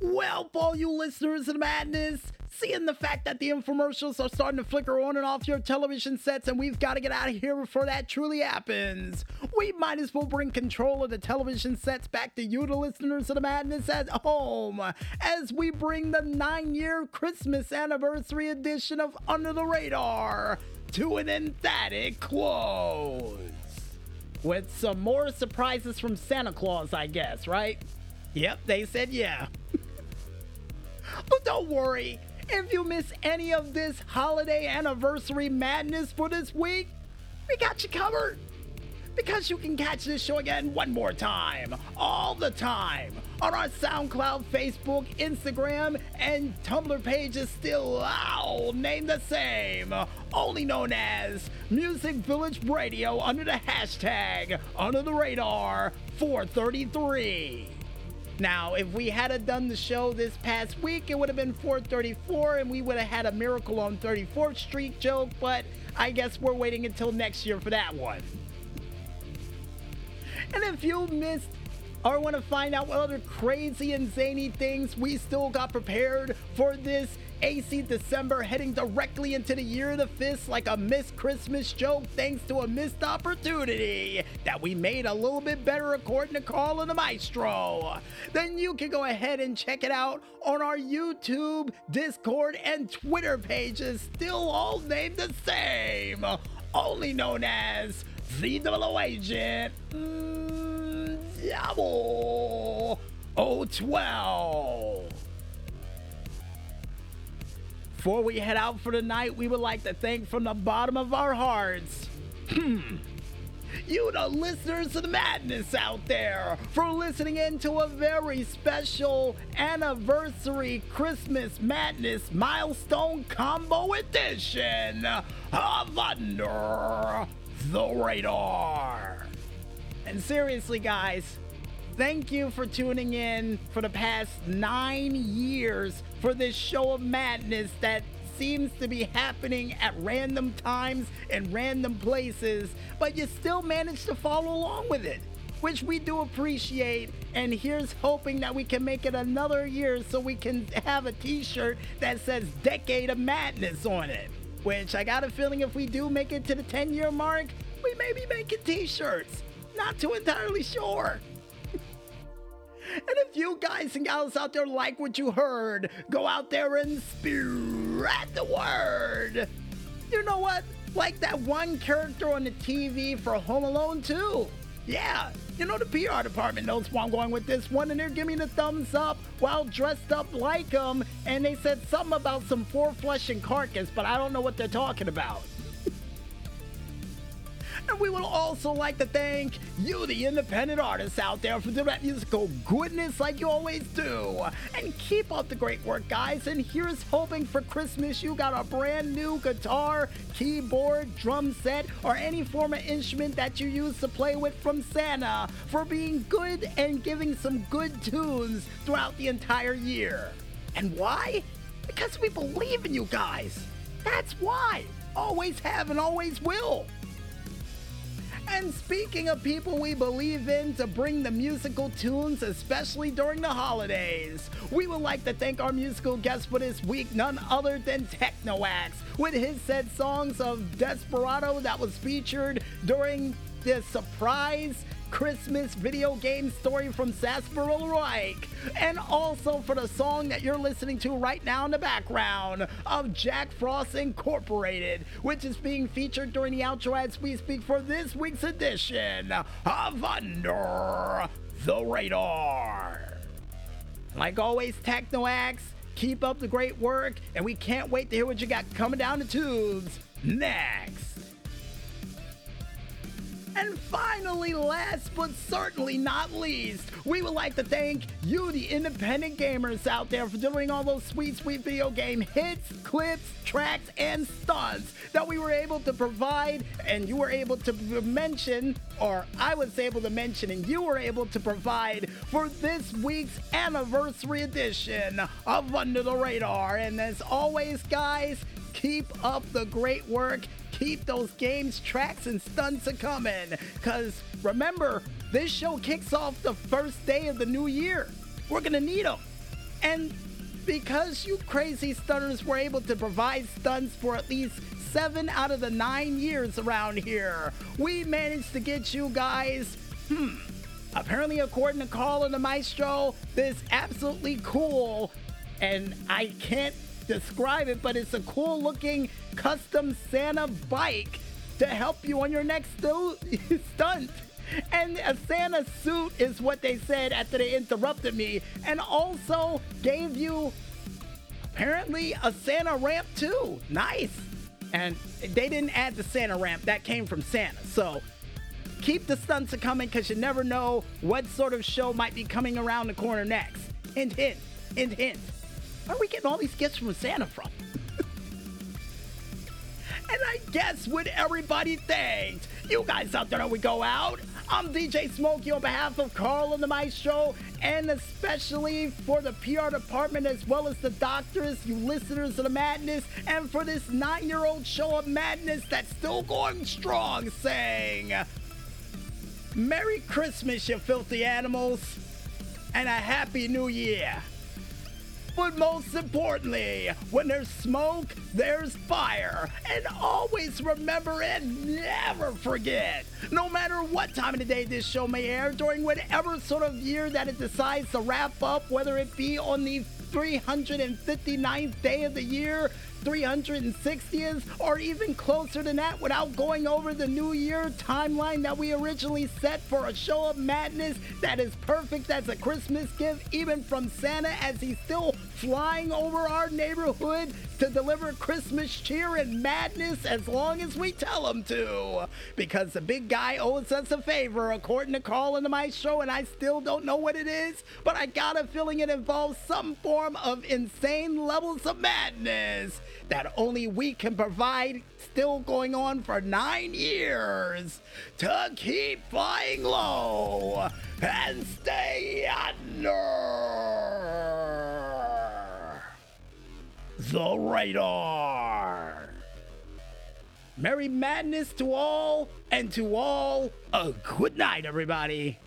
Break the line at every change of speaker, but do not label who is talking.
Well, all you listeners of the madness, seeing the fact that the infomercials are starting to flicker on and off your television sets and we've got to get out of here before that truly happens, we might as well bring control of the television sets back to you, the listeners of the madness at home, as we bring the nine year Christmas anniversary edition of Under the Radar to an emphatic close. With some more surprises from Santa Claus, I guess, right? Yep, they said yeah. But don't worry, if you miss any of this holiday anniversary madness for this week, we got you covered. Because you can catch this show again one more time, all the time, on our SoundCloud, Facebook, Instagram, and Tumblr pages still all named the same, only known as Music Village Radio under the hashtag Under the Radar 433. Now, if we had done the show this past week, it would have been 434 and we would have had a Miracle on 34th Street joke, but I guess we're waiting until next year for that one. And if you missed or want to find out what other crazy and zany things we still got prepared for this AC December heading directly into the year of the fist like a missed Christmas joke thanks to a missed opportunity that we made a little bit better according to Carl and the Maestro, then you can go ahead and check it out on our YouTube, Discord, and Twitter pages, still all named the same, only known as the double agent. Mm, Diablo 012. Before we head out for the night, we would like to thank from the bottom of our hearts. Hmm, you, the listeners of the madness out there, for listening in to a very special anniversary Christmas madness milestone combo edition of Under the Radar. And seriously, guys, thank you for tuning in for the past nine years for this show of madness that seems to be happening at random times and random places, but you still manage to follow along with it, which we do appreciate. And here's hoping that we can make it another year so we can have a t shirt that says Decade of Madness on it. Which I got a feeling if we do make it to the 10 year mark, we may be making t shirts. Not too entirely sure. And if you guys and gals out there like what you heard, go out there and spread the word. You know what? Like that one character on the TV for Home Alone 2. Yeah, you know the PR department knows where I'm going with this one, and they're giving me the thumbs up while dressed up like them. And they said something about some four flesh and carcass, but I don't know what they're talking about. And we would also like to thank you, the independent artists out there, for doing that musical goodness like you always do. And keep up the great work, guys. And here's hoping for Christmas you got a brand new guitar, keyboard, drum set, or any form of instrument that you use to play with from Santa for being good and giving some good tunes throughout the entire year. And why? Because we believe in you guys. That's why. Always have and always will. And speaking of people we believe in to bring the musical tunes, especially during the holidays, we would like to thank our musical guest for this week, none other than Tekno AXE, with his said songs of Desperado that was featured during the surprise Christmas video game story from Sarsaparilla Reich, and also for the song that you're listening to right now in the background of Jack Frost Incorporated, which is being featured during the outro as we speak for this week's edition of Under the Radar. Like always, Tekno AXE, keep up the great work, and we can't wait to hear what you got coming down the tubes next. And finally, last but certainly not least, we would like to thank you, the independent gamers out there, for doing all those sweet, sweet video game hits, clips, tracks, and stunts that we were able to provide and you were able to mention, or I was able to mention, and you were able to provide for this week's anniversary edition of Under the Radar. And as always, guys, keep up the great work keep those games, tracks, and stunts a coming. Because remember, this show kicks off the first day of the new year. We're going to need them. And because you crazy stunners were able to provide stunts for at least seven out of the nine years around here, we managed to get you guys, hmm, apparently according to Carl and the Maestro, this absolutely cool, and I can't describe it, but it's a cool looking custom Santa bike to help you on your next stunt. And a Santa suit is what they said after they interrupted me, and also gave you apparently a Santa ramp too. Nice. And they didn't add the Santa ramp, that came from Santa. So keep the stunts a coming because you never know what sort of show might be coming around the corner next. Hint, hint, hint, hint. Where are we getting all these gifts from Santa from? and I guess what everybody thinks. You guys out there, we go out. I'm DJ Smokey on behalf of Carl and the Maestro, and especially for the PR department as well as the doctors, you listeners of the madness, and for this nine year old show of madness that's still going strong, saying, Merry Christmas, you filthy animals, and a Happy New Year. But most importantly, when there's smoke, there's fire. And always remember and never forget. No matter what time of the day this show may air, during whatever sort of year that it decides to wrap up, whether it be on the 359th day of the year, 360th, or even closer than that without going over the new year timeline that we originally set for a show of madness that is perfect as a Christmas gift, even from Santa as he still flying over our neighborhood to deliver Christmas cheer and madness as long as we tell them to. Because the big guy owes us a favor, according to Carl into my show, and I still don't know what it is, but I got a feeling it involves some form of insane levels of madness that only we can provide, still going on for nine years to keep flying low and stay under the radar. Merry Madness to all, and to all, a good night, everybody.